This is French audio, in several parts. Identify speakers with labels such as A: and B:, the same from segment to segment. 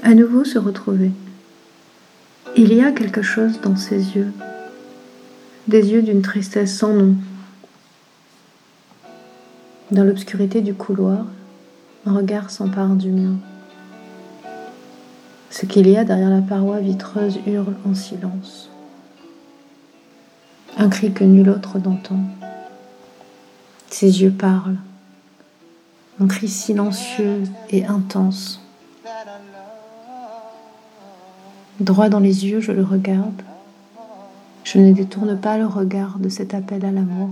A: À nouveau se retrouver. Il y a quelque chose dans ses yeux, des yeux d'une tristesse sans nom. Dans l'obscurité du couloir, un regard s'empare du mien. Ce qu'il y a derrière la paroi vitreuse hurle en silence. Un cri que nul autre n'entend. Ses yeux parlent. Un cri silencieux et intense. Droit dans les yeux, je le regarde. Je ne détourne pas le regard de cet appel à l'amour.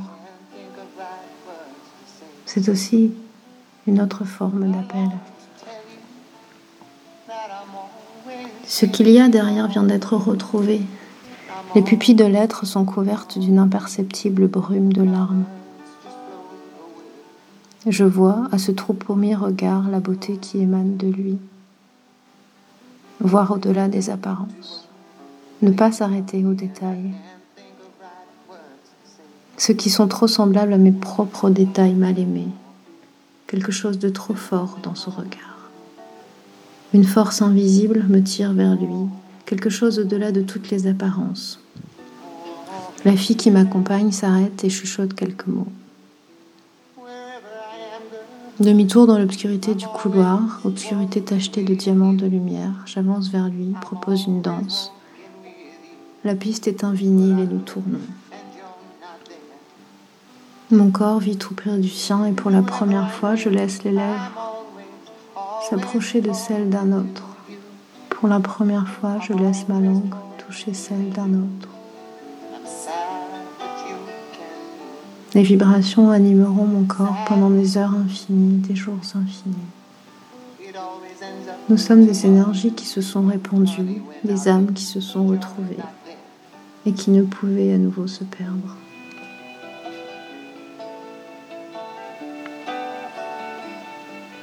A: C'est aussi une autre forme d'appel. Ce qu'il y a derrière vient d'être retrouvé. Les pupilles de l'être sont couvertes d'une imperceptible brume de larmes. Je vois à ce trop premier regard la beauté qui émane de lui. Voir au-delà des apparences. Ne pas s'arrêter aux détails. Ceux qui sont trop semblables à mes propres détails mal aimés. Quelque chose de trop fort dans ce regard. Une force invisible me tire vers lui, quelque chose au-delà de toutes les apparences. La fille qui m'accompagne s'arrête et chuchote quelques mots. Demi-tour dans l'obscurité du couloir, obscurité tachetée de diamants de lumière, j'avance vers lui, propose une danse. La piste est un vinyle et nous tournons. Mon corps vit tout près du sien et pour la première fois, je laisse les lèvres s'approcher de celle d'un autre. Pour la première fois, je laisse ma langue toucher celle d'un autre. Les vibrations animeront mon corps pendant des heures infinies, des jours infinis. Nous sommes des énergies qui se sont répandues, des âmes qui se sont retrouvées et qui ne pouvaient à nouveau se perdre.